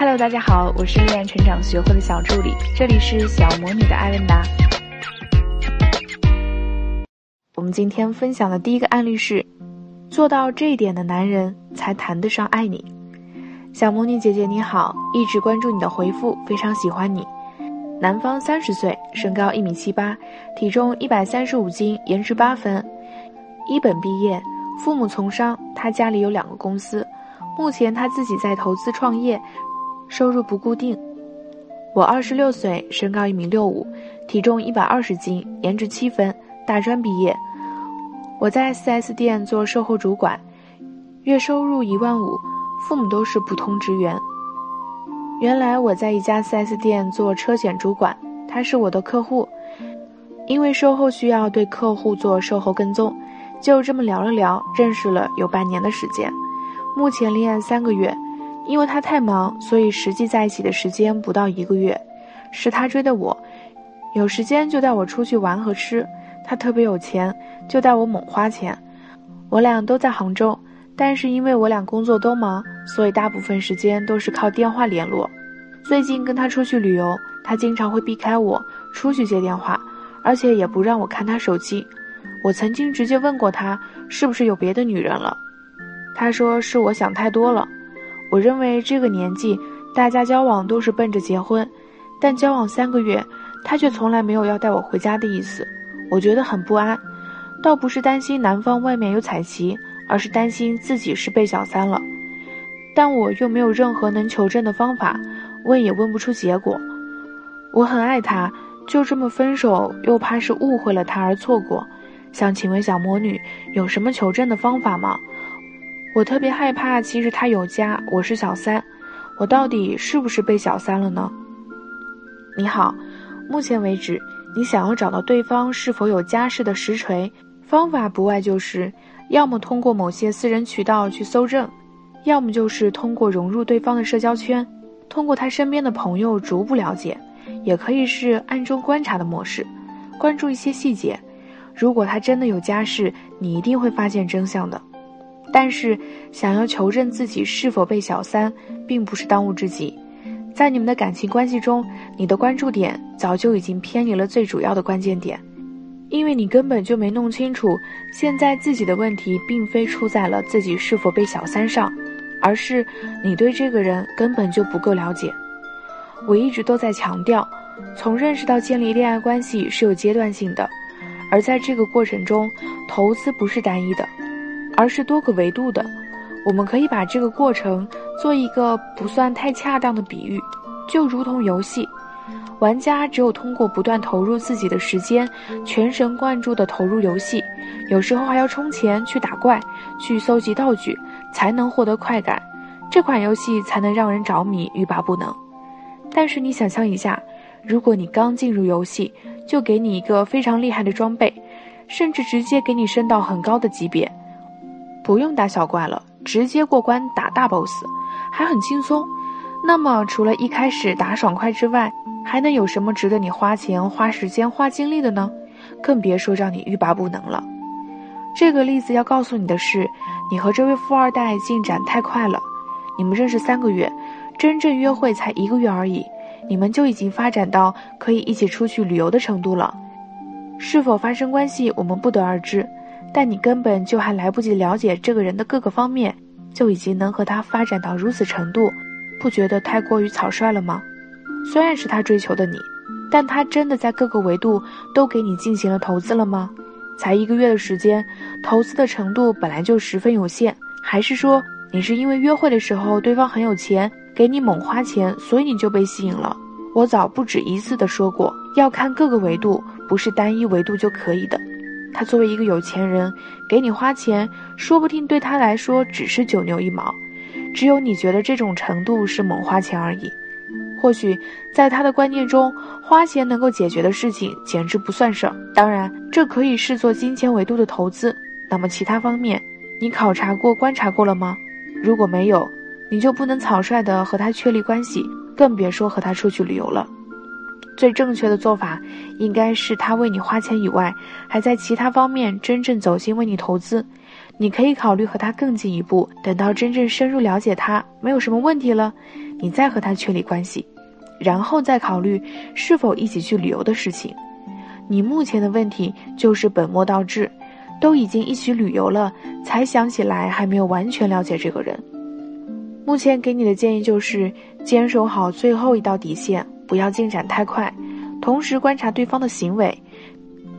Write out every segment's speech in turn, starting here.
Hello，大家好，我是恋爱成长学会的小助理，这里是小魔女的艾问答。我们今天分享的第一个案例是，做到这一点的男人才谈得上爱你。小魔女姐姐你好，一直关注你的回复，非常喜欢你。男方三十岁，身高一米七八，体重一百三十五斤，颜值八分，一本毕业，父母从商，他家里有两个公司，目前他自己在投资创业。收入不固定。我二十六岁，身高一米六五，体重一百二十斤，颜值七分，大专毕业。我在 4S 店做售后主管，月收入一万五，父母都是普通职员。原来我在一家 4S 店做车险主管，他是我的客户，因为售后需要对客户做售后跟踪，就这么聊了聊，认识了有半年的时间，目前恋爱三个月。因为他太忙，所以实际在一起的时间不到一个月。是他追的我，有时间就带我出去玩和吃。他特别有钱，就带我猛花钱。我俩都在杭州，但是因为我俩工作都忙，所以大部分时间都是靠电话联络。最近跟他出去旅游，他经常会避开我出去接电话，而且也不让我看他手机。我曾经直接问过他是不是有别的女人了，他说是我想太多了。我认为这个年纪，大家交往都是奔着结婚，但交往三个月，他却从来没有要带我回家的意思，我觉得很不安。倒不是担心男方外面有彩旗，而是担心自己是被小三了。但我又没有任何能求证的方法，问也问不出结果。我很爱他，就这么分手，又怕是误会了他而错过。想请问小魔女，有什么求证的方法吗？我特别害怕，其实他有家，我是小三，我到底是不是被小三了呢？你好，目前为止，你想要找到对方是否有家室的实锤，方法不外就是，要么通过某些私人渠道去搜证，要么就是通过融入对方的社交圈，通过他身边的朋友逐步了解，也可以是暗中观察的模式，关注一些细节，如果他真的有家室，你一定会发现真相的。但是，想要求证自己是否被小三，并不是当务之急。在你们的感情关系中，你的关注点早就已经偏离了最主要的关键点，因为你根本就没弄清楚，现在自己的问题并非出在了自己是否被小三上，而是你对这个人根本就不够了解。我一直都在强调，从认识到建立恋爱关系是有阶段性的，而在这个过程中，投资不是单一的。而是多个维度的，我们可以把这个过程做一个不算太恰当的比喻，就如同游戏，玩家只有通过不断投入自己的时间，全神贯注地投入游戏，有时候还要充钱去打怪，去搜集道具，才能获得快感，这款游戏才能让人着迷，欲罢不能。但是你想象一下，如果你刚进入游戏，就给你一个非常厉害的装备，甚至直接给你升到很高的级别。不用打小怪了，直接过关打大 boss，还很轻松。那么除了一开始打爽快之外，还能有什么值得你花钱、花时间、花精力的呢？更别说让你欲罢不能了。这个例子要告诉你的是，你和这位富二代进展太快了。你们认识三个月，真正约会才一个月而已，你们就已经发展到可以一起出去旅游的程度了。是否发生关系，我们不得而知。但你根本就还来不及了解这个人的各个方面，就已经能和他发展到如此程度，不觉得太过于草率了吗？虽然是他追求的你，但他真的在各个维度都给你进行了投资了吗？才一个月的时间，投资的程度本来就十分有限，还是说你是因为约会的时候对方很有钱，给你猛花钱，所以你就被吸引了？我早不止一次的说过，要看各个维度，不是单一维度就可以的。他作为一个有钱人，给你花钱，说不定对他来说只是九牛一毛，只有你觉得这种程度是猛花钱而已。或许在他的观念中，花钱能够解决的事情简直不算事儿。当然，这可以视作金钱维度的投资。那么其他方面，你考察过、观察过了吗？如果没有，你就不能草率地和他确立关系，更别说和他出去旅游了。最正确的做法，应该是他为你花钱以外，还在其他方面真正走心为你投资。你可以考虑和他更进一步，等到真正深入了解他，没有什么问题了，你再和他确立关系，然后再考虑是否一起去旅游的事情。你目前的问题就是本末倒置，都已经一起旅游了，才想起来还没有完全了解这个人。目前给你的建议就是坚守好最后一道底线，不要进展太快，同时观察对方的行为，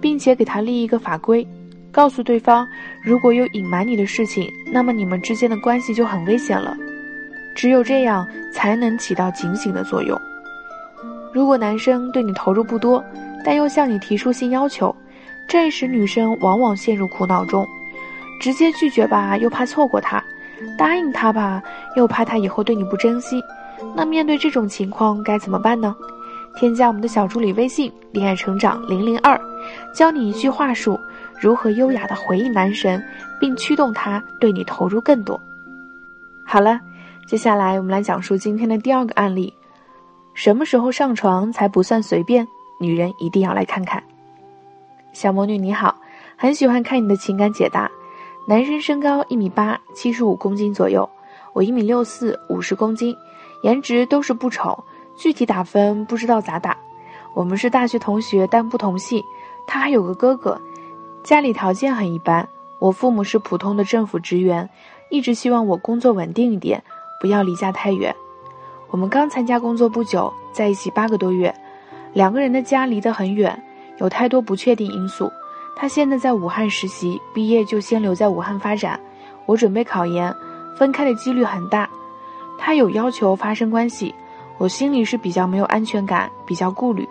并且给他立一个法规。告诉对方，如果有隐瞒你的事情，那么你们之间的关系就很危险了。只有这样，才能起到警醒的作用。如果男生对你投入不多，但又向你提出性要求，这时女生往往陷入苦恼中。直接拒绝吧，又怕错过他；答应他吧，又怕他以后对你不珍惜。那面对这种情况该怎么办呢？添加我们的小助理微信“恋爱成长零零二”，教你一句话术。如何优雅的回应男神，并驱动他对你投入更多？好了，接下来我们来讲述今天的第二个案例：什么时候上床才不算随便？女人一定要来看看。小魔女你好，很喜欢看你的情感解答。男生身高一米八，七十五公斤左右，我一米六四，五十公斤，颜值都是不丑，具体打分不知道咋打。我们是大学同学，但不同系。他还有个哥哥。家里条件很一般，我父母是普通的政府职员，一直希望我工作稳定一点，不要离家太远。我们刚参加工作不久，在一起八个多月，两个人的家离得很远，有太多不确定因素。他现在在武汉实习，毕业就先留在武汉发展。我准备考研，分开的几率很大。他有要求发生关系，我心里是比较没有安全感，比较顾虑。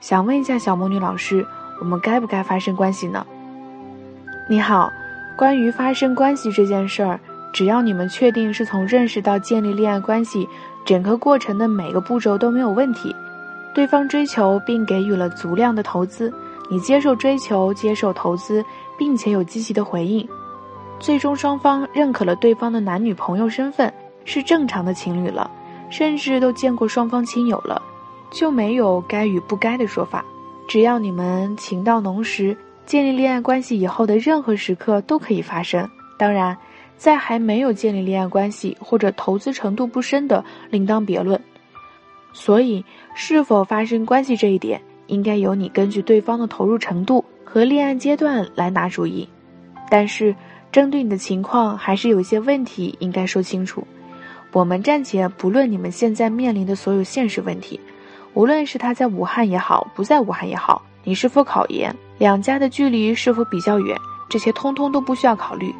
想问一下小魔女老师，我们该不该发生关系呢？你好，关于发生关系这件事儿，只要你们确定是从认识到建立恋爱关系，整个过程的每个步骤都没有问题，对方追求并给予了足量的投资，你接受追求、接受投资，并且有积极的回应，最终双方认可了对方的男女朋友身份，是正常的情侣了，甚至都见过双方亲友了，就没有该与不该的说法。只要你们情到浓时。建立恋爱关系以后的任何时刻都可以发生，当然，在还没有建立恋爱关系或者投资程度不深的，另当别论。所以，是否发生关系这一点，应该由你根据对方的投入程度和恋爱阶段来拿主意。但是，针对你的情况，还是有一些问题应该说清楚。我们暂且不论你们现在面临的所有现实问题，无论是他在武汉也好，不在武汉也好。你是否考研？两家的距离是否比较远？这些通通都不需要考虑，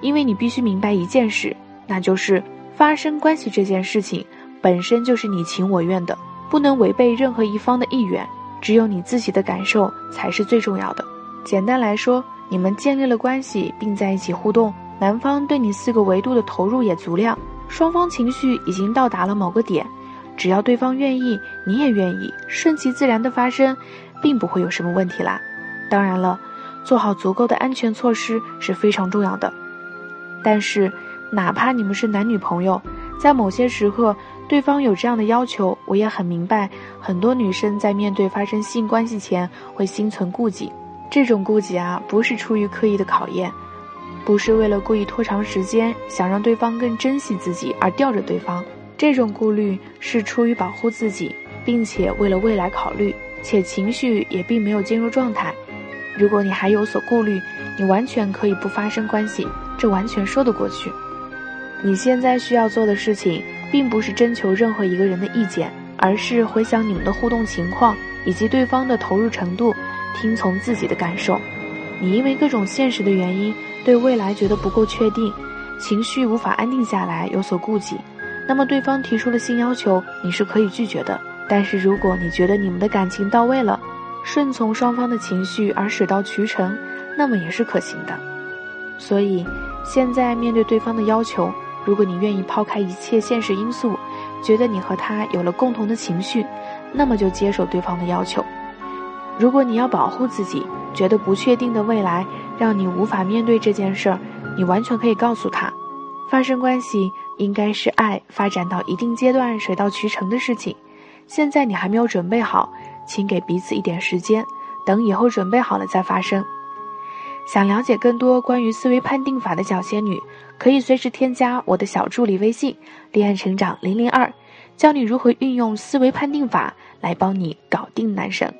因为你必须明白一件事，那就是发生关系这件事情本身就是你情我愿的，不能违背任何一方的意愿，只有你自己的感受才是最重要的。简单来说，你们建立了关系并在一起互动，男方对你四个维度的投入也足量，双方情绪已经到达了某个点，只要对方愿意，你也愿意，顺其自然的发生。并不会有什么问题啦。当然了，做好足够的安全措施是非常重要的。但是，哪怕你们是男女朋友，在某些时刻，对方有这样的要求，我也很明白。很多女生在面对发生性关系前会心存顾忌，这种顾忌啊，不是出于刻意的考验，不是为了故意拖长时间，想让对方更珍惜自己而吊着对方。这种顾虑是出于保护自己，并且为了未来考虑。且情绪也并没有进入状态。如果你还有所顾虑，你完全可以不发生关系，这完全说得过去。你现在需要做的事情，并不是征求任何一个人的意见，而是回想你们的互动情况以及对方的投入程度，听从自己的感受。你因为各种现实的原因，对未来觉得不够确定，情绪无法安定下来，有所顾忌，那么对方提出的性要求，你是可以拒绝的。但是，如果你觉得你们的感情到位了，顺从双方的情绪而水到渠成，那么也是可行的。所以，现在面对对方的要求，如果你愿意抛开一切现实因素，觉得你和他有了共同的情绪，那么就接受对方的要求。如果你要保护自己，觉得不确定的未来让你无法面对这件事儿，你完全可以告诉他，发生关系应该是爱发展到一定阶段水到渠成的事情。现在你还没有准备好，请给彼此一点时间，等以后准备好了再发生。想了解更多关于思维判定法的小仙女，可以随时添加我的小助理微信“恋爱成长零零二”，教你如何运用思维判定法来帮你搞定男神。